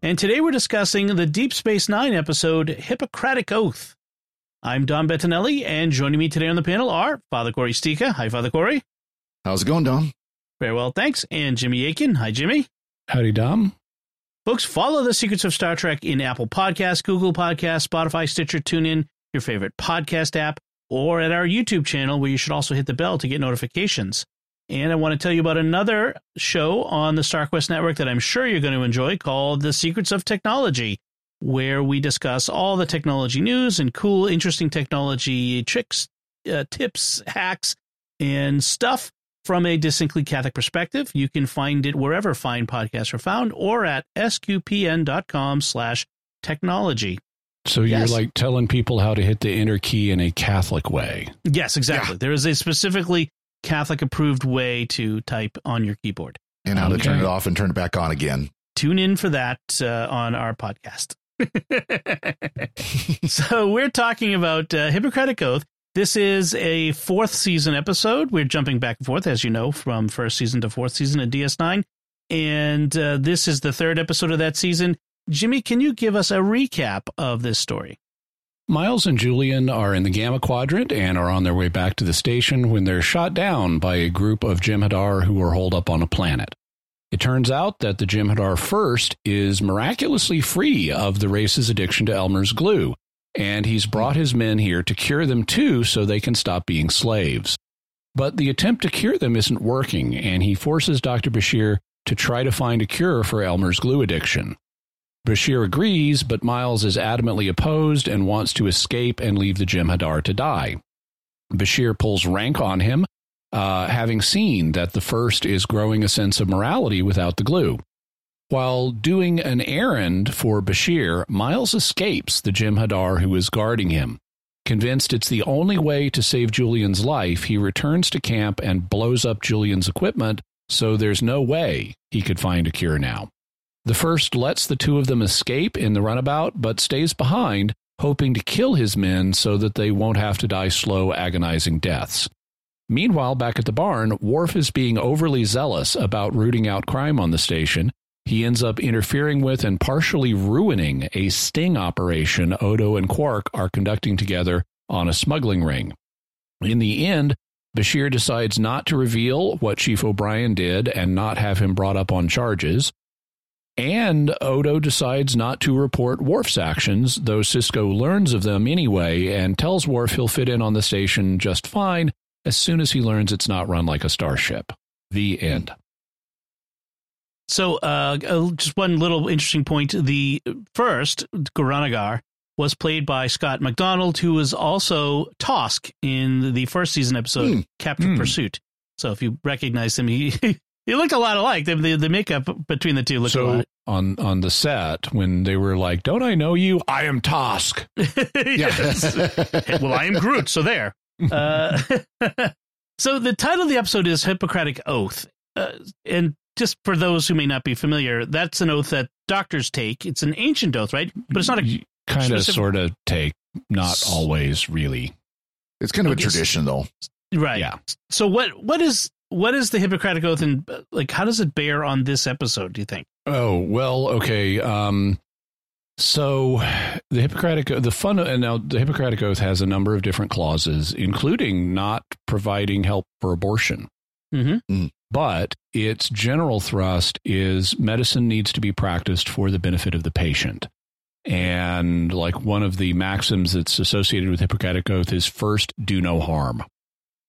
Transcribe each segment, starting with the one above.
And today we're discussing the Deep Space Nine episode, Hippocratic Oath. I'm Dom Bettinelli, and joining me today on the panel are Father Cory Sticha. Hi, Father Cory. How's it going, Don? Very well, thanks. And Jimmy Akin. Hi, Jimmy. Howdy, Dom. Folks, follow The Secrets of Star Trek in Apple Podcasts, Google Podcasts, Spotify, Stitcher, TuneIn, your favorite podcast app, or at our YouTube channel, where you should also hit the bell to get notifications. And I want to tell you about another show on the StarQuest network that I'm sure you're going to enjoy called The Secrets of Technology, where we discuss all the technology news and cool, interesting technology tricks, uh, tips, hacks, and stuff from a distinctly Catholic perspective. You can find it wherever fine podcasts are found or at sqpn.com slash technology. So you're Yes. like telling people how to hit the enter key in a Catholic way. Yes, exactly. There is a specifically Catholic approved way to type on your keyboard. And how to turn it off and turn it back on again. Tune in for that uh, on our podcast. so we're talking about uh, Hippocratic Oath. This is a fourth season episode. We're jumping back and forth, as you know, from first season to fourth season of DS9. And uh, this is the third episode of that season. Jimmy, can you give us a recap of this story? Miles and Julian are in the Gamma Quadrant and are on their way back to the station when they're shot down by a group of Jem'Hadar who are holed up on a planet. It turns out that the Jem'Hadar first is miraculously free of the race's addiction to Elmer's glue, and he's brought his men here to cure them too so they can stop being slaves. But the attempt to cure them isn't working, and he forces Dr. Bashir to try to find a cure for Elmer's glue addiction. Bashir agrees, but Miles is adamantly opposed and wants to escape and leave the Jem'Hadar to die. Bashir pulls rank on him, uh, having seen that the first is growing a sense of morality without the glue. While doing an errand for Bashir, Miles escapes the Jem'Hadar who is guarding him. Convinced it's the only way to save Julian's life, he returns to camp and blows up Julian's equipment, so there's no way he could find a cure now. The first lets the two of them escape in the runabout, but stays behind, hoping to kill his men so that they won't have to die slow, agonizing deaths. Meanwhile, back at the barn, Worf is being overly zealous about rooting out crime on the station. He ends up interfering with and partially ruining a sting operation Odo and Quark are conducting together on a smuggling ring. In the end, Bashir decides not to reveal what Chief O'Brien did and not have him brought up on charges. And Odo decides not to report Worf's actions, though Sisko learns of them anyway and tells Worf he'll fit in on the station just fine as soon as he learns it's not run like a starship. The end. So, uh, uh, just one little interesting point. The first, Goran'Agar, was played by Scott MacDonald, who was also Tosk in the first season episode, Hmm. Captive Hmm. Pursuit. So, if you recognize him, he he looked a lot alike. The, the, the makeup between the two looked a So lot. on on the set, when they were like, "Don't I know you? I am Tosk." Yes. well, I am Groot, so there. Uh, so the title of the episode is Hippocratic Oath. Uh, and just for those who may not be familiar, that's an oath that doctors take. It's an ancient oath, right? But it's not a kind of sort of take, not always really. It's kind of a tradition, though. right. Yeah. So what what is what is the Hippocratic Oath and uh, like how does it bear on this episode, do you think? Oh well, okay. Um, so the Hippocratic, the fun, and now the Hippocratic Oath has a number of different clauses, including not providing help for abortion. Mm-hmm. But its general thrust is medicine needs to be practiced for the benefit of the patient. And like one of the maxims that's associated with Hippocratic Oath is first, do no harm.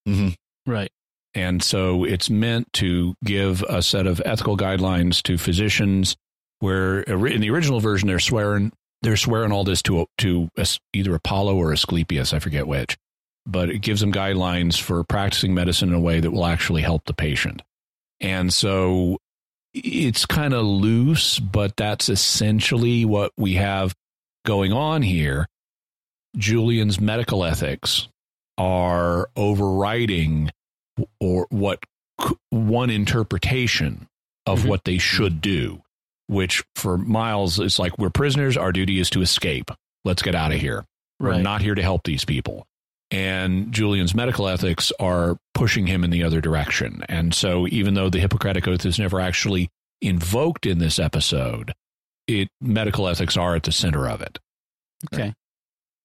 hmm Right. And so it's meant to give a set of ethical guidelines to physicians where in the original version they're swearing they're swearing all this to to either Apollo or Asclepius, I forget which. But it gives them guidelines for practicing medicine in a way that will actually help the patient. And so it's kind of loose, but that's essentially what we have going on here, Julian's medical ethics are overriding or what one interpretation of Mhm. what they should do, which for Miles is like we're prisoners, our duty is to escape. Let's get out of here. We're not here to help these people. And Julian's medical ethics are pushing him in the other direction. And so even though the Hippocratic Oath is never actually invoked in this episode, it medical ethics are at the center of it. Okay.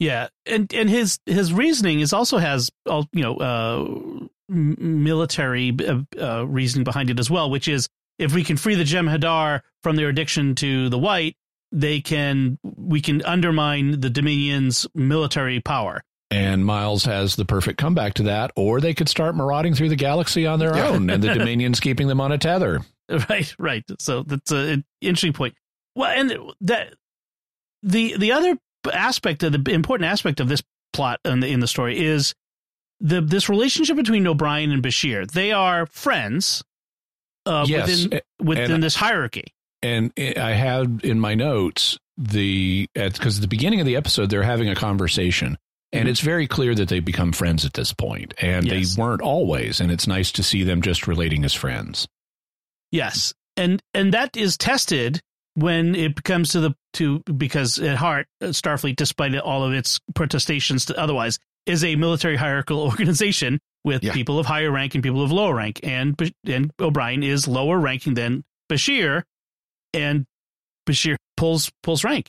Yeah, and and his his reasoning is also has uh, you know uh, military uh, uh, reasoning behind it as well, which is if we can free the Jem'Hadar from their addiction to the white, they can we can undermine the Dominion's military power. And Miles has the perfect comeback to that, or they could start marauding through the galaxy on their own, and the Dominion's keeping them on a tether. Right, right. So that's an interesting point. Well, and that the the other aspect of the important aspect of this plot in the in the story is the this relationship between O'Brien and Bashir. They are friends uh, Yes, within within and- this hierarchy. and I had in my notes the because at the beginning of the episode they're having a conversation, and Mhm. it's very clear that they've become friends at this point, and Yes. they weren't always, and it's nice to see them just relating as friends. Yes, and and that is tested when it comes to the to because at heart uh, Starfleet, despite all of its protestations to otherwise, is a military hierarchical organization with Yeah. people of higher rank and people of lower rank, and and O'Brien is lower ranking than Bashir, and Bashir pulls pulls rank.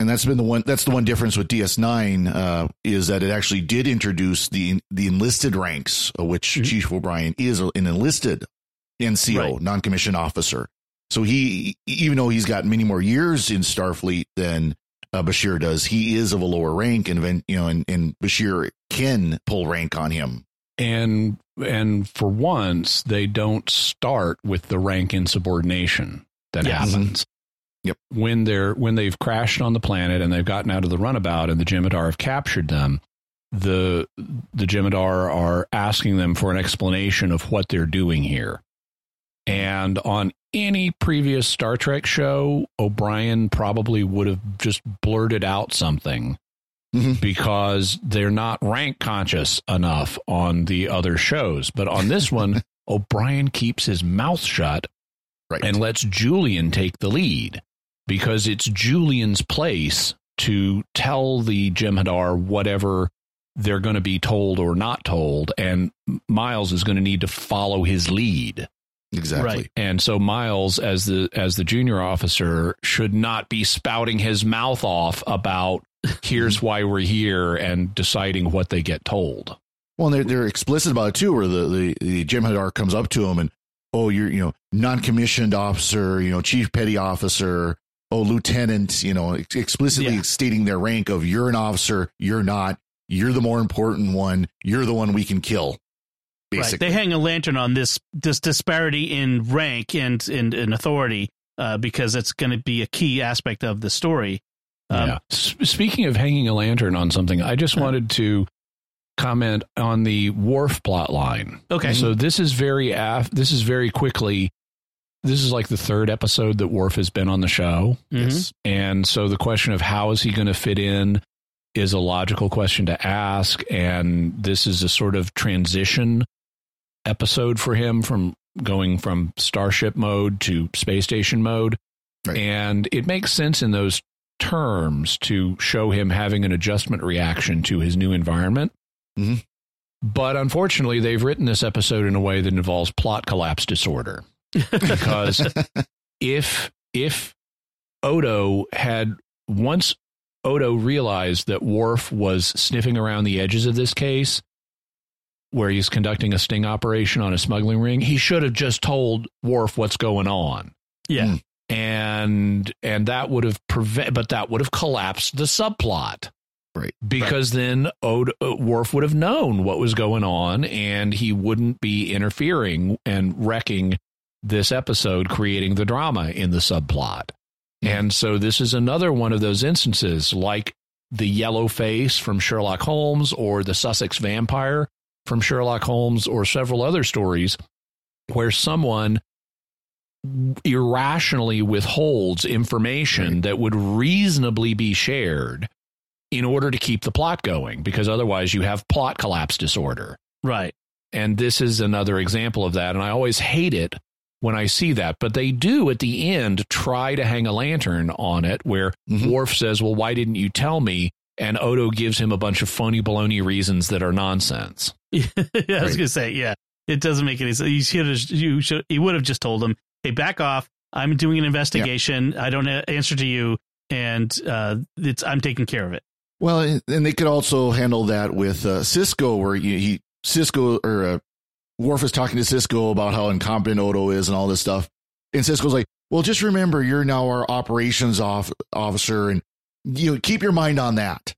And that's been the one. That's the one difference with DS9 uh, is that it actually did introduce the the enlisted ranks, which Mhm. Chief O'Brien is an enlisted NCO, Right. non-commissioned officer. So he, even though he's got many more years in Starfleet than uh, Bashir does, he is of a lower rank, and you know, and, and Bashir can pull rank on him. And and for once, they don't start with the rank insubordination that happens. Yep. When they're when they've crashed on the planet and they've gotten out of the runabout and the Jem'Hadar have captured them, the the Jem'Hadar are asking them for an explanation of what they're doing here. And on any previous Star Trek show, O'Brien probably would have just blurted out something Mhm. because they're not rank conscious enough on the other shows. But on this one, O'Brien keeps his mouth shut Right. and lets Julian take the lead because it's Julian's place to tell the Jem'Hadar whatever they're going to be told or not told, and Miles is going to need to follow his lead. Exactly. Right. And so Miles, as the as the junior officer, should not be spouting his mouth off about here's why we're here and deciding what they get told. Well, and they're they're explicit about it too, where the the, the Jem'Hadar comes up to him and oh, you're you know non-commissioned officer, you know chief petty officer, oh lieutenant, you know ex- explicitly Yeah. stating their rank of you're an officer, you're not, you're the more important one, you're the one we can kill. Right. They hang a lantern on this this disparity in rank and and, and authority uh, because it's going to be a key aspect of the story. Um, yeah. S- speaking of hanging a lantern on something, I just wanted to comment on the Worf plot line. Okay. So this is very af- this is very quickly. This is like the third episode that Worf has been on the show. Mhm. And so the question of how is he going to fit in is a logical question to ask. And this is a sort of transition episode for him from going from starship mode to space station mode. Right. And it makes sense in those terms to show him having an adjustment reaction to his new environment. Mhm. But unfortunately, they've written this episode in a way that involves plot collapse disorder because if if Odo had once Odo realized that Worf was sniffing around the edges of this case, where he's conducting a sting operation on a smuggling ring, he should have just told Worf what's going on. yeah. Mm. And and that would have prevent but that would have collapsed the subplot. Right. Because then Odo, uh, Worf would have known what was going on and he wouldn't be interfering and wrecking this episode, creating the drama in the subplot. And so this is another one of those instances like the yellow face from Sherlock Holmes or the Sussex vampire from Sherlock Holmes or several other stories where someone irrationally withholds information Right. that would reasonably be shared in order to keep the plot going because otherwise you have plot collapse disorder. Right. And this is another example of that. And I always hate it when I see that. But they do at the end try to hang a lantern on it where Mhm. Worf says, Well, why didn't you tell me? And Odo gives him a bunch of phony baloney reasons that are nonsense. yeah, I was Right. gonna say, yeah, it doesn't make any sense. You should have, you should, he would have just told him, "Hey, back off. I'm doing an investigation. I don't answer to you, and uh, it's I'm taking care of it." Well, and and they could also handle that with uh, Sisko, where you, he Sisko or uh, Worf is talking to Sisko about how incompetent Odo is and all this stuff, and Sisko's like, "Well, just remember, you're now our operations off, officer, and you know, keep your mind on that."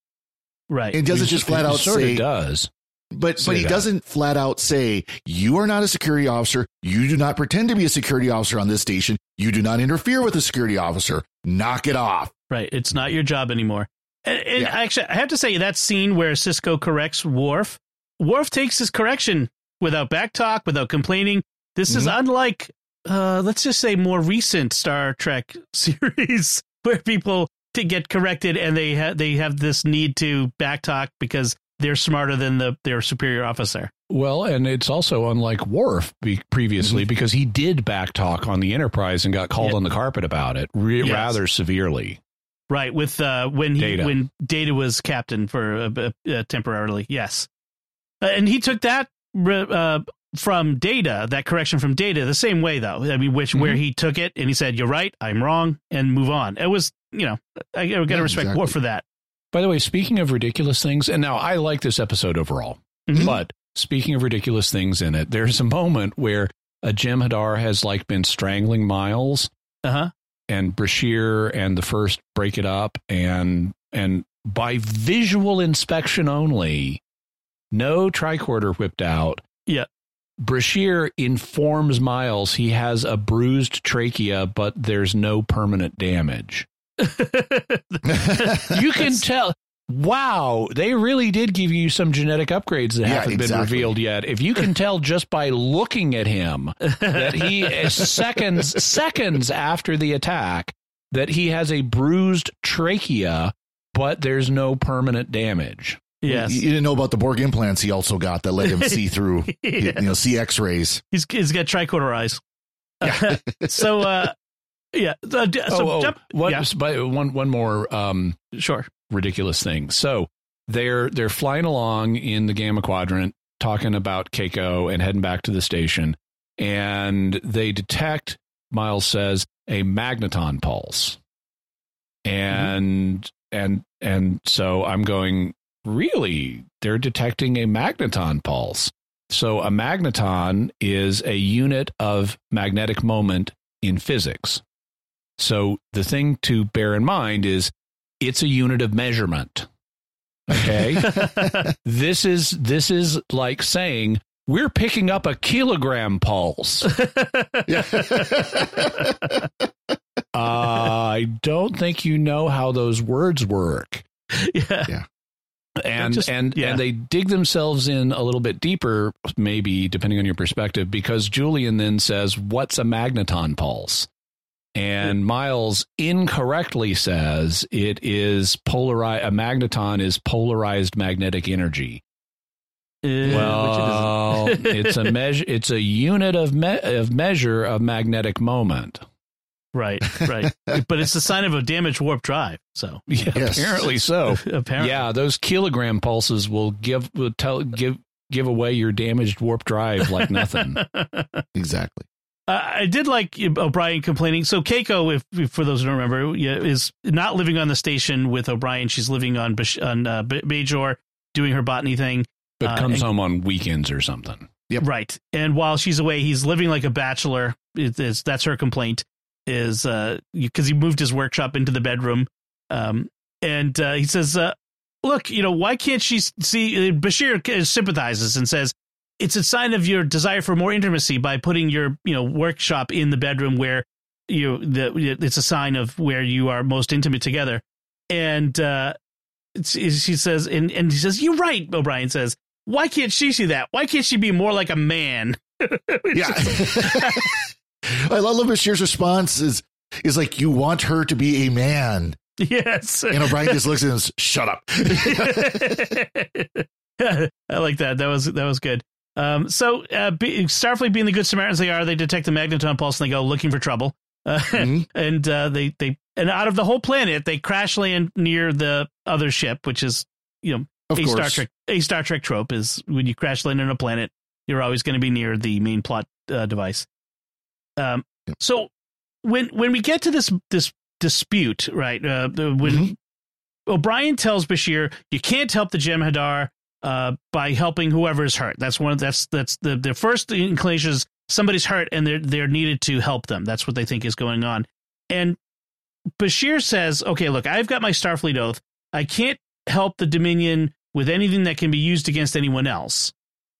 Right. It doesn't He just flat out sort say, of does. but say but he that. doesn't flat out say, "You are not a security officer. You do not pretend to be a security officer on this station. You do not interfere with a security officer. Knock it off." Right. It's not your job anymore. And, and Yeah. actually, I have to say that scene where Sisko corrects Worf, Worf takes his correction without backtalk, without complaining. This is Mhm. unlike, uh, let's just say, more recent Star Trek series where people to get corrected and they ha- they have this need to backtalk because they're smarter than the their superior officer. Well, and it's also unlike Worf be- previously because he did backtalk on the Enterprise and got called Yeah. on the carpet about it re- Yes. rather severely. Right. With uh, when he Data. when Data was captain for uh, uh, temporarily. Yes. Uh, and he took that uh, from Data, that correction from Data, the same way though. I mean, which where Mm-hmm. he took it and he said, "You're right, I'm wrong," and move on. It was, you know, I, I got to Yeah, respect exactly. Worf for that. By the way, speaking of ridiculous things, and now I like this episode overall, Mhm. but speaking of ridiculous things in it, there's a moment where a Jem'Hadar has like been strangling Miles Uh huh. and Bashir and the first break it up and and by visual inspection only, no tricorder whipped out. Yeah. Bashir informs Miles he has a bruised trachea, but there's no permanent damage. You can tell. Wow, they really did give you some genetic upgrades that Yeah, haven't been revealed yet. If you can tell just by looking at him that he seconds seconds after the attack that he has a bruised trachea, but there's no permanent damage. yes. You didn't know about the Borg implants he also got that let him see through, you know, see X-rays. He's he's got tricorder eyes. so uh, yeah. Uh, d- so oh, oh, jump- one, yeah, by- one, one more um, sure. ridiculous thing. So they're they're flying along in the Gamma Quadrant, talking about Keiko and heading back to the station, and they detect. Miles says a magneton pulse, and and and so I'm going. Really, they're detecting a magneton pulse. So a magneton is a unit of magnetic moment in physics. So the thing to bear in mind is it's a unit of measurement. Okay? this is this is like saying we're picking up a kilogram pulse. I don't think you know how those words work. yeah. And Just- and yeah. and they dig themselves in a little bit deeper, maybe depending on your perspective, because Julian then says, "What's a magneton pulse?" And Miles incorrectly says it is polarized. A magneton is polarized magnetic energy. Uh, Well, which it isn't. it's a measure. It's a unit of me- of measure of magnetic moment. right, right. but it's the sign of a damaged warp drive. So Yeah, Yes. apparently so. apparently, Yeah, those kilogram pulses will give will tell give give away your damaged warp drive like nothing. exactly. Uh, I did like O'Brien complaining. So Keiko, if, if for those who don't remember, is not living on the station with O'Brien. She's living on Bash- on uh, Bajor, doing her botany thing. but Uh, comes and- home on weekends or something. Yep. Right. And while she's away, he's living like a bachelor. It is that's her complaint is uh because he moved his workshop into the bedroom. Um and uh, he says uh look, you know, why can't she see uh, Bashir sympathizes and says it's a sign of your desire for more intimacy by putting your, you know, workshop in the bedroom where you the it's a sign of where you are most intimate together. And uh she says and and he says you're right, O'Brien says why can't she see that? Why can't she be more like a man? Yeah. I love Bashir's response is is like you want her to be a man. Yes. And O'Brien just looks at him and says, shut up. I like that. That was that was good. Um, so uh, be, Starfleet being the good Samaritans they are, they detect the magneton pulse and they go looking for trouble. Uh, Mm-hmm. and uh, they they and out of the whole planet, they crash land near the other ship, which is you know Of a course. Star Trek a Star Trek trope is when you crash land on a planet, you're always going to be near the main plot uh, device. Um, so when when we get to this this dispute, right? Uh, when Mhm. O'Brien tells Bashir, "You can't help the Jem'Hadar uh, by helping whoever's hurt." That's one. Of, that's that's the the first inclination is somebody's hurt and they're they're needed to help them. That's what they think is going on. And Bashir says, "Okay, look, I've got my Starfleet oath. I can't help the Dominion with anything that can be used against anyone else.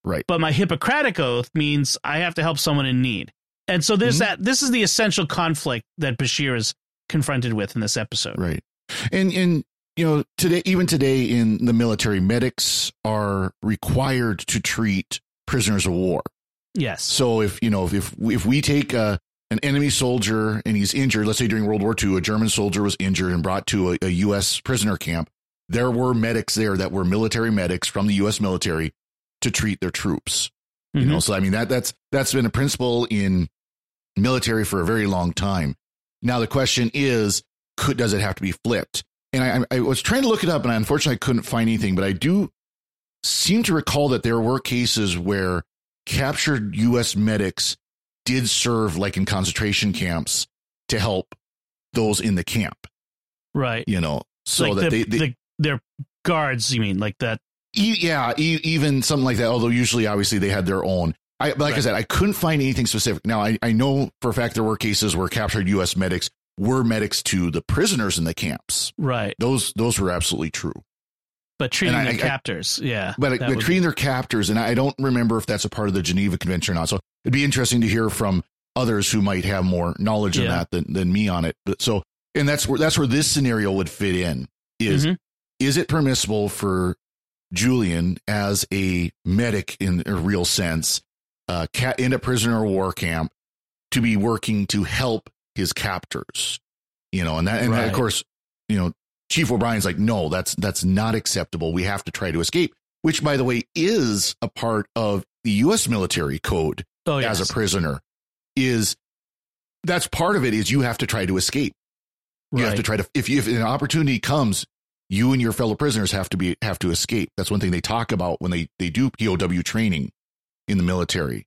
Right. But my Hippocratic oath means I have to help someone in need." And so there's Mhm. that. This is the essential conflict that Bashir is confronted with in this episode. Right. And and you know, today even today in the military, medics are required to treat prisoners of war. Yes. So if you know if if we, if we take a an enemy soldier and he's injured, let's say during World War II, a German soldier was injured and brought to a, a U.S. prisoner camp. There were medics there that were military medics from the U.S. military to treat their troops. You Mhm. know, so I mean that that's that's been a principle in military for a very long time. Now the question is, could does it have to be flipped? And I, I was trying to look it up, and I unfortunately couldn't find anything. But I do seem to recall that there were cases where captured U.S. medics did serve, like in concentration camps, to help those in the camp. Right. You know, so like that the, they, they the, they're guards, you mean, like that. E- yeah, e- even something like that. Although usually, obviously, they had their own. I, like I said, I couldn't find anything specific. Now, I, I know for a fact there were cases where captured U.S. medics were medics to the prisoners in the camps. Right. Those those were absolutely true. But treating I- their I- captors. yeah. But, but treating their captors, and I don't remember if that's a part of the Geneva Convention or not. So it'd be interesting to hear from others who might have more knowledge on Yeah. that than, than me on it. But so, and that's where that's where this scenario would fit in. Is Mhm. is it permissible for Julian as a medic in a real sense, uh, cat in a prisoner of war camp, to be working to help his captors? You know, and that, and that, of course, you know, Chief O'Brien's like, no, that's that's not acceptable. We have to try to escape. Which, by the way, is a part of the U.S. military code oh, yes. as a prisoner. Is that's part of it. Is you have to try to escape. You have to try to if you, if an opportunity comes, you and your fellow prisoners have to be have to escape. That's one thing they talk about when they they do POW training in the military.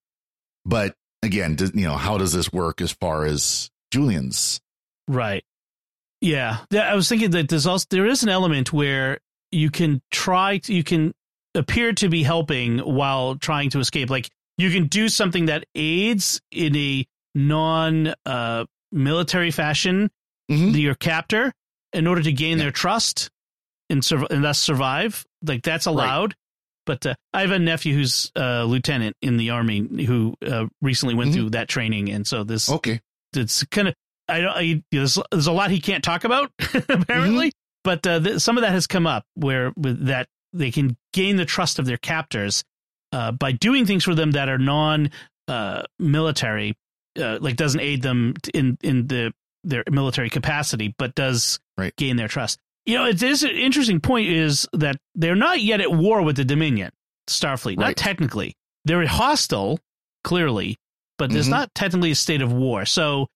But again, you know, how does this work as far as Julian's? Right. Yeah. I was thinking that there's also there is an element where you can try to, you can appear to be helping while trying to escape. Like you can do something that aids in a non uh, military fashion Mhm. your captor in order to gain Yeah. their trust and, sur- and thus survive. Like that's allowed. But uh, I have a nephew who's a lieutenant in the army who uh, recently went Mhm. through that training, and so this Okay, it's kind of I don't. I, there's, there's a lot he can't talk about apparently, but uh, th- some of that has come up where with that they can gain the trust of their captors uh, by doing things for them that are non uh, military, uh, like doesn't aid them in in the their military capacity, but does Right. gain their trust. You know, it is an interesting point is that they're not yet at war with the Dominion, Starfleet, not technically. They're hostile, clearly, but there's Mhm. not technically a state of war. So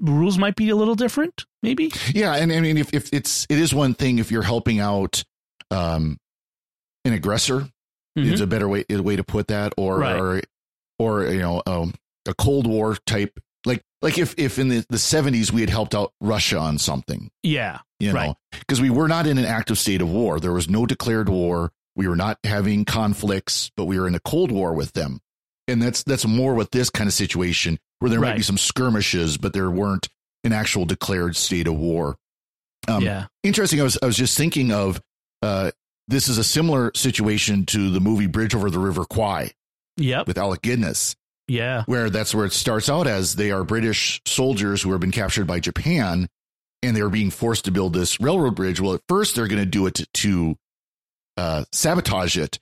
rules might be a little different, maybe. yeah, and I mean, if if it's it is one thing if you're helping out um an aggressor, Mhm. is a better way way to put that, or Right. or or you know um, a Cold War type like like if if in the the seventies we had helped out Russia on something, Yeah, you Right. know, because we were not in an active state of war. There was no declared war. We were not having conflicts, but we were in a Cold War with them, and that's that's more with this kind of situation where there might be some skirmishes, but there weren't an actual declared state of war. Um, yeah, interesting. I was I was just thinking of uh, this is a similar situation to the movie Bridge over the River Kwai yep, with Alec Guinness, yeah, where that's where it starts out as they are British soldiers who have been captured by Japan, and they are being forced to build this railroad bridge. Well, at first they're going to do it to, to uh, sabotage it,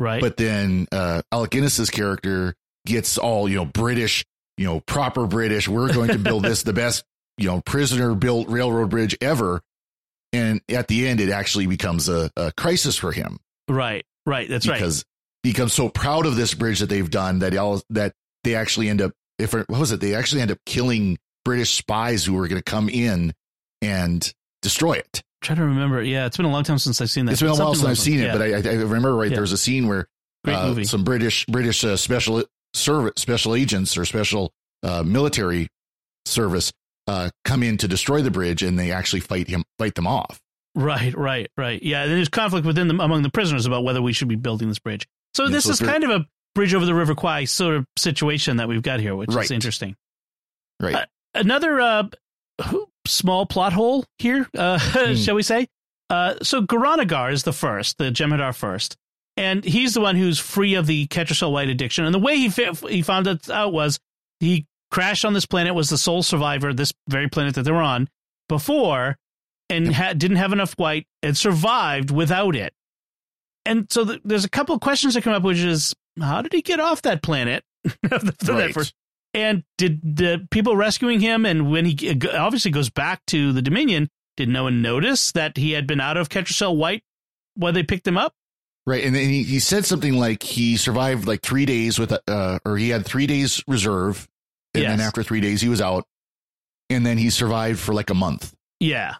right. but then uh, Alec Guinness's character gets all you know British. you know, proper British. We're going to build this the best, you know, prisoner built railroad bridge ever. And at the end, it actually becomes a, a crisis for him. Right. Right. That's because right. Because he becomes so proud of this bridge that they've done that all that they actually end up if what was it? They actually end up killing British spies who were going to come in and destroy it. Trying to remember. Yeah, it's been a long time since I've seen that. It's been a while since I've seen yeah. it, but I, I remember right. Yeah. There was a scene where uh, some British British uh, special service special agents or special uh, military service uh, come in to destroy the bridge, and they actually fight him fight them off. Right, right, right. Yeah, and there's conflict within them among the prisoners about whether we should be building this bridge. So Yeah, this so is kind of a bridge over the River Kwai sort of situation that we've got here, which is interesting. Right. Uh, Another uh, small plot hole here, uh, Hmm. shall we say? Uh, so Goran'Agar is the first, the Jem'Hadar first, and he's the one who's free of the Ketracel White addiction. And the way he he found it out was he crashed on this planet, was the sole survivor, this very planet that they were on before, and ha- didn't have enough white and survived without it. And so th- there's a couple of questions that come up, which is how did he get off that planet? that Right. first- and did the people rescuing him, and when he obviously goes back to the Dominion, did no one notice that he had been out of Ketracel White while they picked him up? Right, and then he, he said something like he survived like three days with, uh, or he had three days reserve, and then after three days he was out, and then he survived for like a month. Yeah.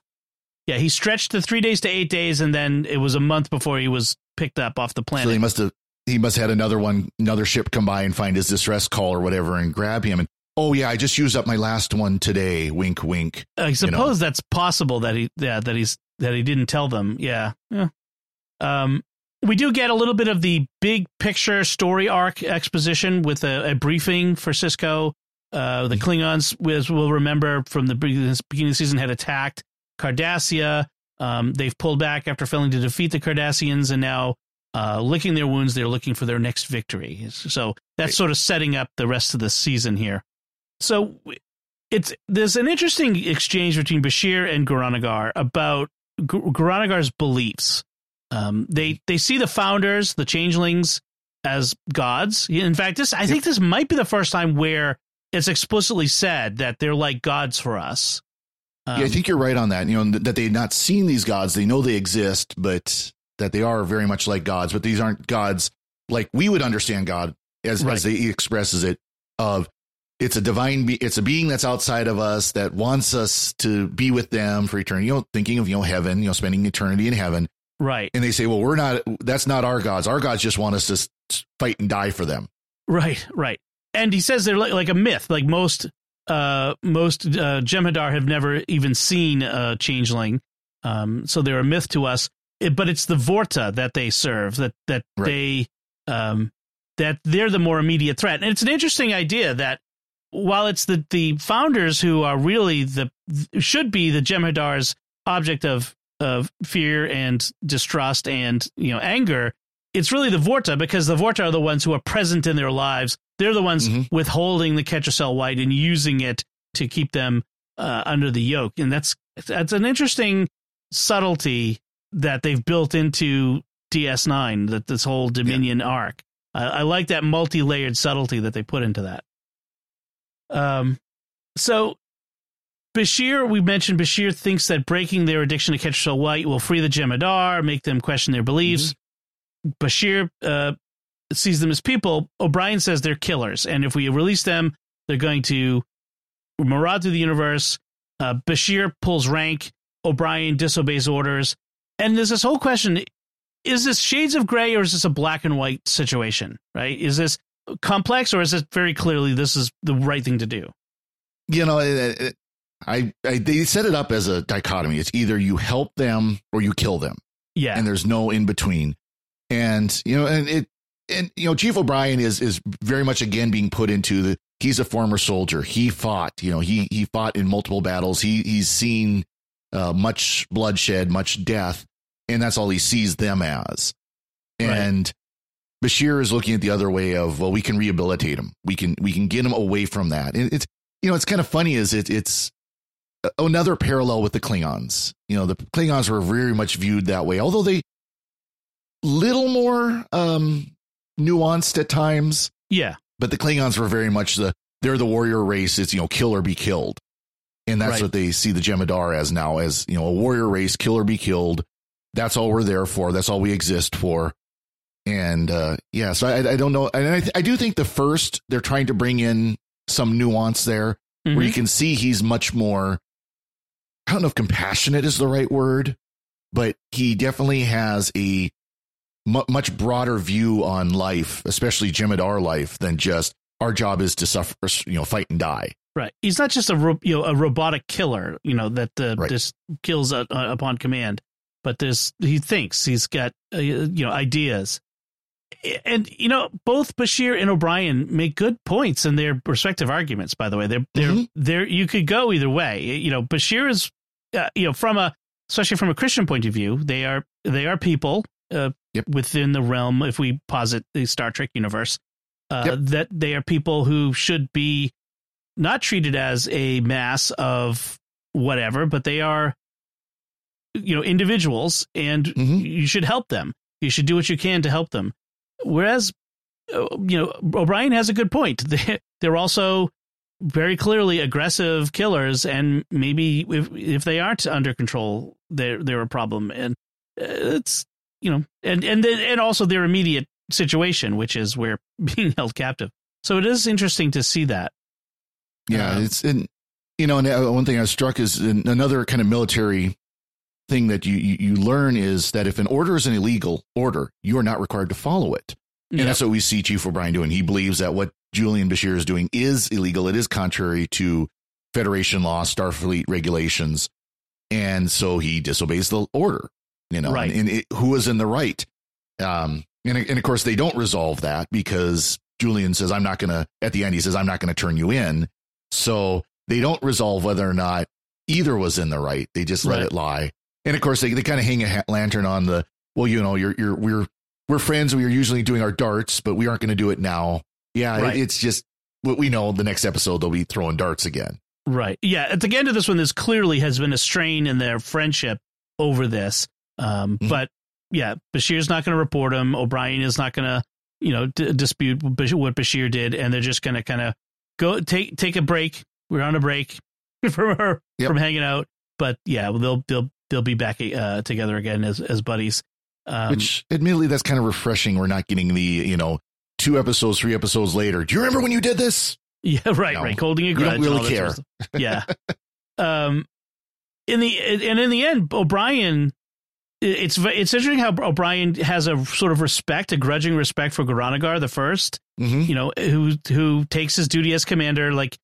Yeah, he stretched the three days to eight days, and then it was a month before he was picked up off the planet. So he must have he must have had another one, another ship come by and find his distress call or whatever, and grab him. And oh yeah, I just used up my last one today. Wink, wink. I suppose that's possible that he yeah that he's that he didn't tell them. Yeah. yeah. Um we do get a little bit of the big picture story arc exposition with a, a briefing for Sisko. Uh, the Klingons, as we'll remember from the beginning beginning of the season, had attacked Cardassia. Um, they've pulled back after failing to defeat the Cardassians, and now uh, licking their wounds, they're looking for their next victory. So that's Right. sort of setting up the rest of the season here. So it's there's an interesting exchange between Bashir and Goran'Agar about G- Goran'Agar's beliefs. Um, they they see the founders, the changelings, as gods. In fact, this I think this might be the first time where it's explicitly said that they're like gods for us. Um, yeah, I think you're right on that. You know that they've not seen these gods; they know they exist, but that they are very much like gods. But these aren't gods like we would understand God as Right. as they he expresses it. Of it's a divine, be- it's a being that's outside of us that wants us to be with them for eternity. You know, thinking of you know heaven, you know, spending eternity in heaven. right, and they say, "Well, we're not. That's not our gods. Our gods just want us to fight and die for them." right, right. And he says they're like, like a myth. Like most uh, most uh, Jem'Hadar have never even seen a changeling, um, so they're a myth to us. It, but it's the Vorta that they serve that that Right. they um, that they're the more immediate threat. And it's an interesting idea that while it's the the founders who are really the should be the Jem'Hadar's object of of fear and distrust and you know anger, it's really the Vorta because the Vorta are the ones who are present in their lives. They're the ones Mhm. withholding the Ketracel White and using it to keep them uh, under the yoke, and that's that's an interesting subtlety that they've built into DS9. That this whole Dominion arc, I I like that multi-layered subtlety that they put into that. Um, so Bashir, we mentioned Bashir thinks that breaking their addiction to Ketracel White will free the Jem'Hadar, make them question their beliefs. Bashir uh, sees them as people. O'Brien says they're killers, and if we release them, they're going to maraud through the universe. Uh, Bashir pulls rank. O'Brien disobeys orders, and there's this whole question: Is this shades of gray, or is this a black and white situation? Right? Is this complex, or is it very clearly this is the right thing to do? You know, it, it, I, I they set it up as a dichotomy. It's either you help them or you kill them, Yeah, and there's no in between. And you know, and it, and you know, Chief O'Brien is is very much again being put into the. He's a former soldier. He fought. You know, he he fought in multiple battles. He he's seen uh, much bloodshed, much death, and that's all he sees them as. Right. And Bashir is looking at the other way of well, we can rehabilitate him. We can we can get him away from that. And it's you know, it's kind of funny. Is it it's another parallel with the Klingons. You know, the Klingons were very much viewed that way, although they little more um nuanced at times yeah, but the Klingons were very much the they're the warrior race. It's, you know, kill or be killed. And that's Right. what they see the Jem'Hadar as now as, you know, a warrior race, kill or be killed. That's all we're there for. That's all we exist for. And, uh, yeah, so I, I don't know. And I, th- I do think the first, they're trying to bring in some nuance there where Mhm. you can see he's much more, I don't know if compassionate is the right word, but he definitely has a much broader view on life, especially Jem'Hadar life, than just our job is to suffer, you know, fight and die. Right. He's not just a ro- you know a robotic killer, you know that uh, Right. just kills uh, uh, upon command, but this he thinks he's got uh, you know ideas, and you know both Bashir and O'Brien make good points in their respective arguments. By the way, they're they're Mhm. they're you could go either way. You know, Bashir is uh, you know from a especially from a Christian point of view, they are they are people uh, Yep. within the realm. If we posit the Star Trek universe, uh, Yep. that they are people who should be not treated as a mass of whatever, but they are, you know, individuals, and Mhm. you should help them. You should do what you can to help them. Whereas, uh, you know, O'Brien has a good point. They, they're also very clearly aggressive killers, and maybe if if they aren't under control, they're they're a problem. And uh, it's you know, and and then, and also their immediate situation, which is we're being held captive. So it is interesting to see that. Yeah, Um, it's and you know, and uh, one thing I was struck is in another kind of military thing that you, you learn is that if an order is an illegal order, you are not required to follow it. And Yeah. that's what we see Chief O'Brien doing. He believes that what Julian Bashir is doing is illegal. It is contrary to Federation law, Starfleet regulations. And so he disobeys the order, you know, Right. and, and it, who is in the right? Um, and, and of course they don't resolve that because Julian says, I'm not going to, at the end, he says, I'm not going to turn you in. So they don't resolve whether or not either was in the right. They just let Right. it lie. And of course they, they kind of hang a lantern on the, well, you know, you're, you're, we're, we're friends. We are usually doing our darts, but we aren't going to do it now. Yeah. it- it's just what we know the next episode, they'll be throwing darts again. Right. Yeah. At the end of this one, this clearly has been a strain in their friendship over this. Um, Mhm. But yeah, Bashir's not going to report him. O'Brien is not going to, you know, d- dispute what Bashir did, and they're just going to kind of go take take a break. We're on a break from her Yep. from hanging out. But yeah, they'll they'll they'll be back uh, together again as as buddies. Um, Which admittedly, that's kind of refreshing. We're not getting the, you know, two episodes, three episodes later. Do you remember when you did this? Yeah, right, No. right. Holding a grudge. don't really care. Yeah. um, in the and in the end, O'Brien. It's it's interesting how O'Brien has a sort of respect, a grudging respect for Goran'Agar the first. Mm-hmm. You know, who who takes his duty as commander. Like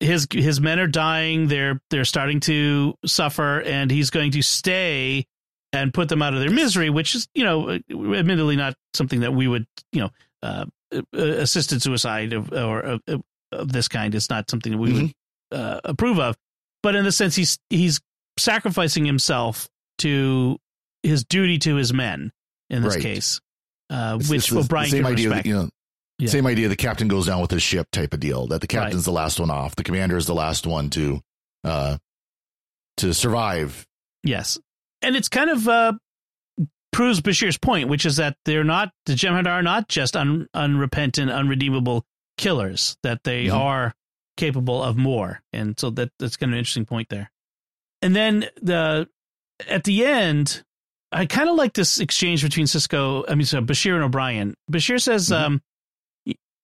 his his men are dying, they're they're starting to suffer, and he's going to stay and put them out of their misery. Which is, you know, admittedly not something that we would, you know, uh, uh, assisted suicide of, or of, of this kind is not something that we would uh, approve of. But in the sense, he's he's sacrificing himself to his duty to his men in this Right. case, uh, which it's the- O'Brien the same can idea, respect. that, you know, Yeah. same idea. The captain goes down with his ship type of deal. That the captain's the last one off. The commander is the last one to, uh, to survive. Yes, and it's kind of uh, proves Bashir's point, which is that they're not the Jem'Hadar are not just un, unrepentant, unredeemable killers; that they Mhm. are capable of more, and so that that's kind of an interesting point there. And then the at the end, I kind of like this exchange between Sisko, I mean, so Bashir and O'Brien. Bashir says, Mhm. um,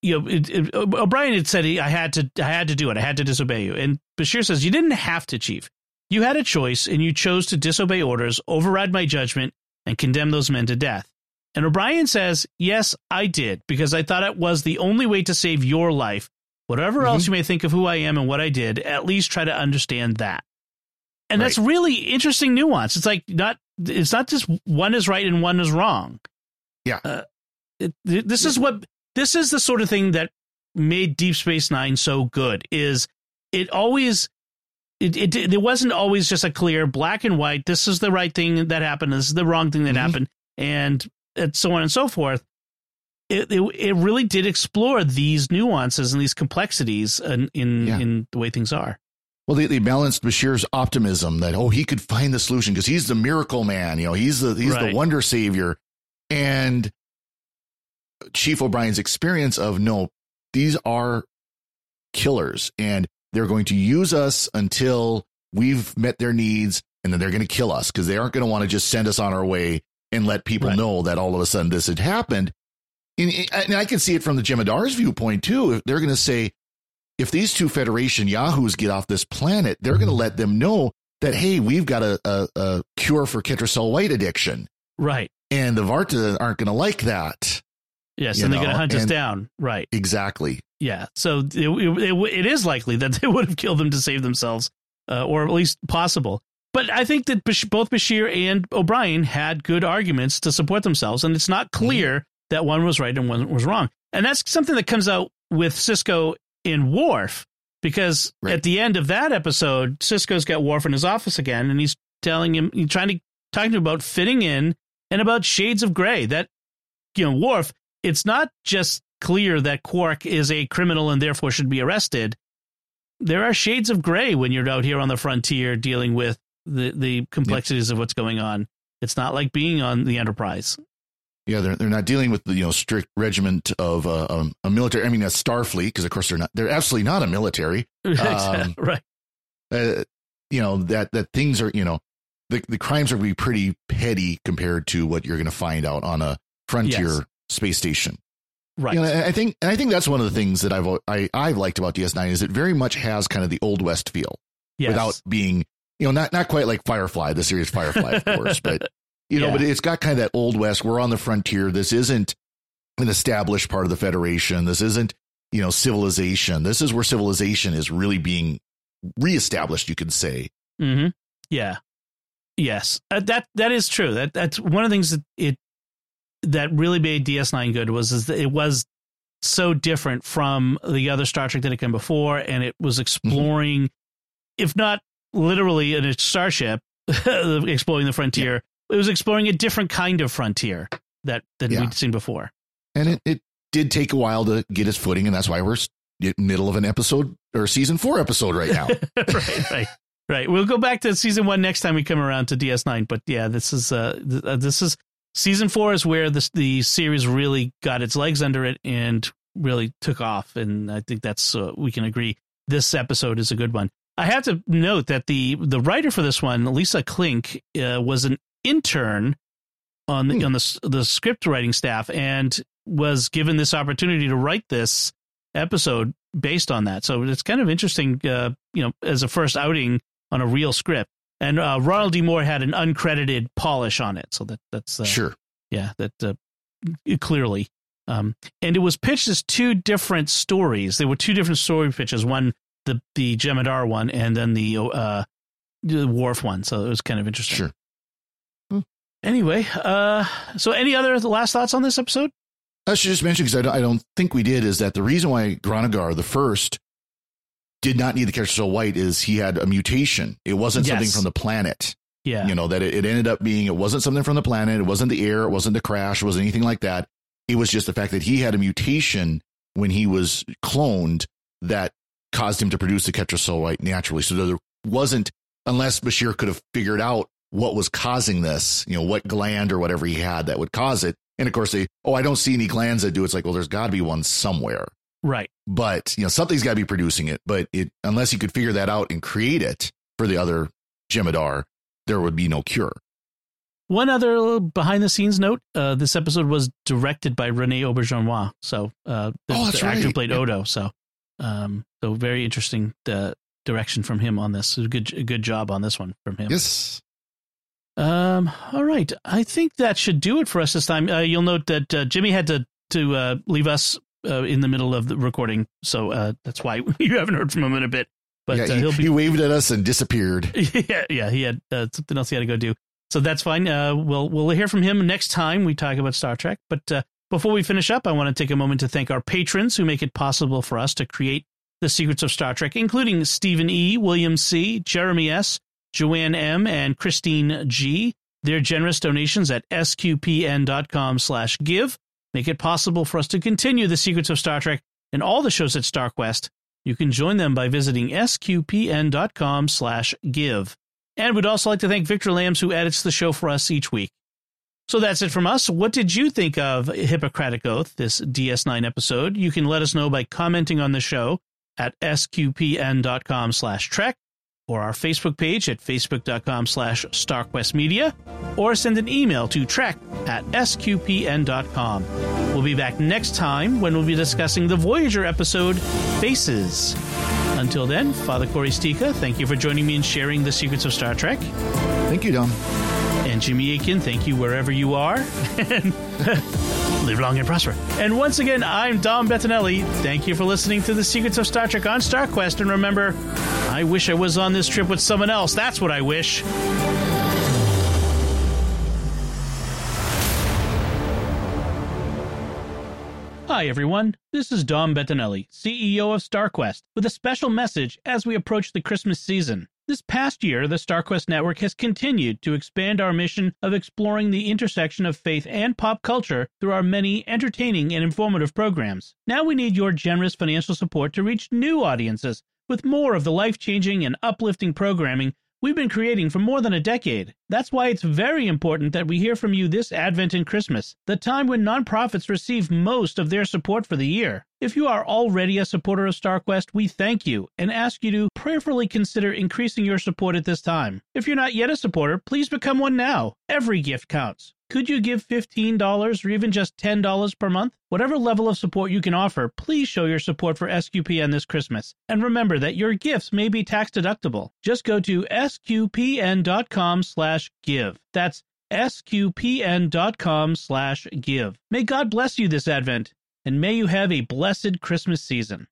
you know, it, it, O'Brien had said he, I had to, I had to do it, I had to disobey you, and Bashir says you didn't have to, Chief. You had a choice, and you chose to disobey orders, override my judgment, and condemn those men to death. And O'Brien says, Yes, I did, because I thought it was the only way to save your life. Whatever else you may think of who I am and what I did, at least try to understand that. And that's really interesting nuance. It's like not, it's not just one is right and one is wrong. Yeah. Uh, it, this is what, this is the sort of thing that made Deep Space Nine so good. Is it always it, it it wasn't always just a clear black and white. This is the right thing that happened. This is the wrong thing that Mhm. happened, and, and so on and so forth. It, it it really did explore these nuances and these complexities in in, Yeah. in the way things are. Well, they, they balanced Bashir's optimism that oh he could find the solution because he's the miracle man, you know he's the he's Right. the wonder savior, and Chief O'Brien's experience of no, these are killers and they're going to use us until we've met their needs and then they're going to kill us because they aren't going to want to just send us on our way and let people Right. know that all of a sudden this had happened. And, and I can see it from the Jem'Hadar's viewpoint too. If they're going to say, if these two Federation Yahoos get off this planet, they're going to mm-hmm. let them know that, hey, we've got a, a, a cure for Ketracel white addiction. Right. And the Vorta aren't going to like that. Yes, You and they're going to hunt us down. Right. Exactly. Yeah. So it, it, it is likely that they would have killed them to save themselves, uh, or at least possible. But I think that both Bashir and O'Brien had good arguments to support themselves, and it's not clear that one was right and one was wrong. And that's something that comes out with Sisko in Worf, because Right. at the end of that episode, Sisko's got Worf in his office again, and he's telling him, he's trying to talking to him about fitting in and about shades of gray. That you know, Worf, it's not just clear that Quark is a criminal and therefore should be arrested. There are shades of gray when you're out here on the frontier dealing with the, the complexities of what's going on. It's not like being on the Enterprise. Yeah, they're they're not dealing with the you know strict regiment of uh, um, a military. I mean, a Starfleet because of course they're not. They're absolutely not a military. Um, right. Uh, you know that that things are you know the the crimes are going to be pretty petty compared to what you're going to find out on a frontier Yes. Space station. Right. You know, I think and I think that's one of the things that I've I I've liked about DS9 is it very much has kind of the old west feel yes. without being you know not not quite like Firefly, the series Firefly, of course, but you know, Yeah. but it's got kind of that old west. We're on the frontier. This isn't an established part of the Federation. This isn't you know civilization. This is where civilization is really being reestablished. You could say. mm-hmm. Yeah. Yes, uh, that that is true. That that's one of the things that it that really made DS9 good was is that it was so different from the other Star Trek that had come before, and it was exploring, if not literally in a starship exploring the frontier, it was exploring a different kind of frontier that than Yeah. we'd seen before. and it, it did take a while to get its footing, and that's why we're middle of an episode or season four episode right now. right, right, right. We'll go back to season one next time we come around to DS9. But yeah, this is uh, th- uh this is season four is where this the series really got its legs under it and really took off. And I think that's uh, we can agree this episode is a good one. I have to note that the the writer for this one, Lisa Klink, uh, was an intern on the Hmm. on the the script writing staff and was given this opportunity to write this episode based on that. So it's kind of interesting, uh, you know, as a first outing on a real script. And uh, Ronald D. Moore had an uncredited polish on it, so that that's uh, sure. yeah, that uh, clearly. Um, and it was pitched as two different stories. There were two different story pitches. One, the the Jem'Hadar one, and then the uh, the Worf one. So it was kind of interesting. Sure. Anyway, uh, so any other last thoughts on this episode? I should just mention because I don't, I don't think we did is that the reason why Goran'Agar the first did not need the ketracel-white is he had a mutation. It wasn't something from the planet. Yeah, You know that it, it ended up being it wasn't something from the planet. It wasn't the air. It wasn't the crash. It wasn't anything like that. It was just the fact that he had a mutation when he was cloned that caused him to produce the ketracel-white naturally. So there wasn't unless Bashir could have figured out what was causing this, you know, what gland or whatever he had that would cause it. And of course, they, oh, I don't see any glands that do. It's like, well, there's got to be one somewhere, right. but you know, something's got to be producing it. But it, unless you could figure that out and create it for the other Jem'Hadar, there would be no cure. One other behind the scenes note: uh, this episode was directed by Rene Auberjonois, so uh, the, Oh, the actor who played Yep. Odo. So, um, so very interesting uh, direction from him on this. Good, good job on this one from him. Yes. Um, all right, I think that should do it for us this time. Uh, you'll note that uh, Jimmy had to to uh, leave us uh, in the middle of the recording, so uh, that's why you haven't heard from him in a bit. But yeah, uh, he, he'll be he waved at us and disappeared. yeah, yeah, he had uh, something else he had to go do. So that's fine. Uh, we'll we'll hear from him next time we talk about Star Trek. But uh, before we finish up, I want to take a moment to thank our patrons who make it possible for us to create the secrets of Star Trek, including Stephen E, William C, Jeremy S, Joanne M, and Christine G. Their generous donations at sqpn.com/give make it possible for us to continue the secrets of Star Trek and all the shows at StarQuest. You can join them by visiting sqpn.com slash give. And we'd also like to thank Victor Lambs, who edits the show for us each week. So that's it from us. What did you think of Hippocratic Oath, this DS9 episode? You can let us know by commenting on the show at sqpn.com slash trek or our Facebook page at facebook.com slash starquestmedia or send an email to trek at sqpn.com. We'll be back next time when we'll be discussing the Voyager episode Faces. Until then, Father Cory Sticha, thank you for joining me and sharing the secrets of Star Trek. Thank you, Dom. Jimmy Akin, thank you wherever you are. Live long and prosper. And once again, I'm Dom Bettinelli. Thank you for listening to the Secrets of Star Trek on StarQuest. And remember, I wish I was on this trip with someone else. That's what I wish. Hi, everyone. This is Dom Bettinelli, CEO of StarQuest, with a special message as we approach the Christmas season. This past year, the StarQuest network has continued to expand our mission of exploring the intersection of faith and pop culture through our many entertaining and informative programs. Now we need your generous financial support to reach new audiences with more of the life changing and uplifting programming we've been creating for more than a decade. That's why it's very important that we hear from you this Advent and Christmas, the time when nonprofits receive most of their support for the year. If you are already a supporter of StarQuest, we thank you and ask you to prayerfully consider increasing your support at this time. If you're not yet a supporter, please become one now. Every gift counts. Could you give $15 or even just $10 per month? Whatever level of support you can offer, please show your support for SQPN this Christmas. And remember that your gifts may be tax deductible. Just go to sqpn.com slash give. That's sqpn.com slash give. May God bless you this Advent, and may you have a blessed Christmas season.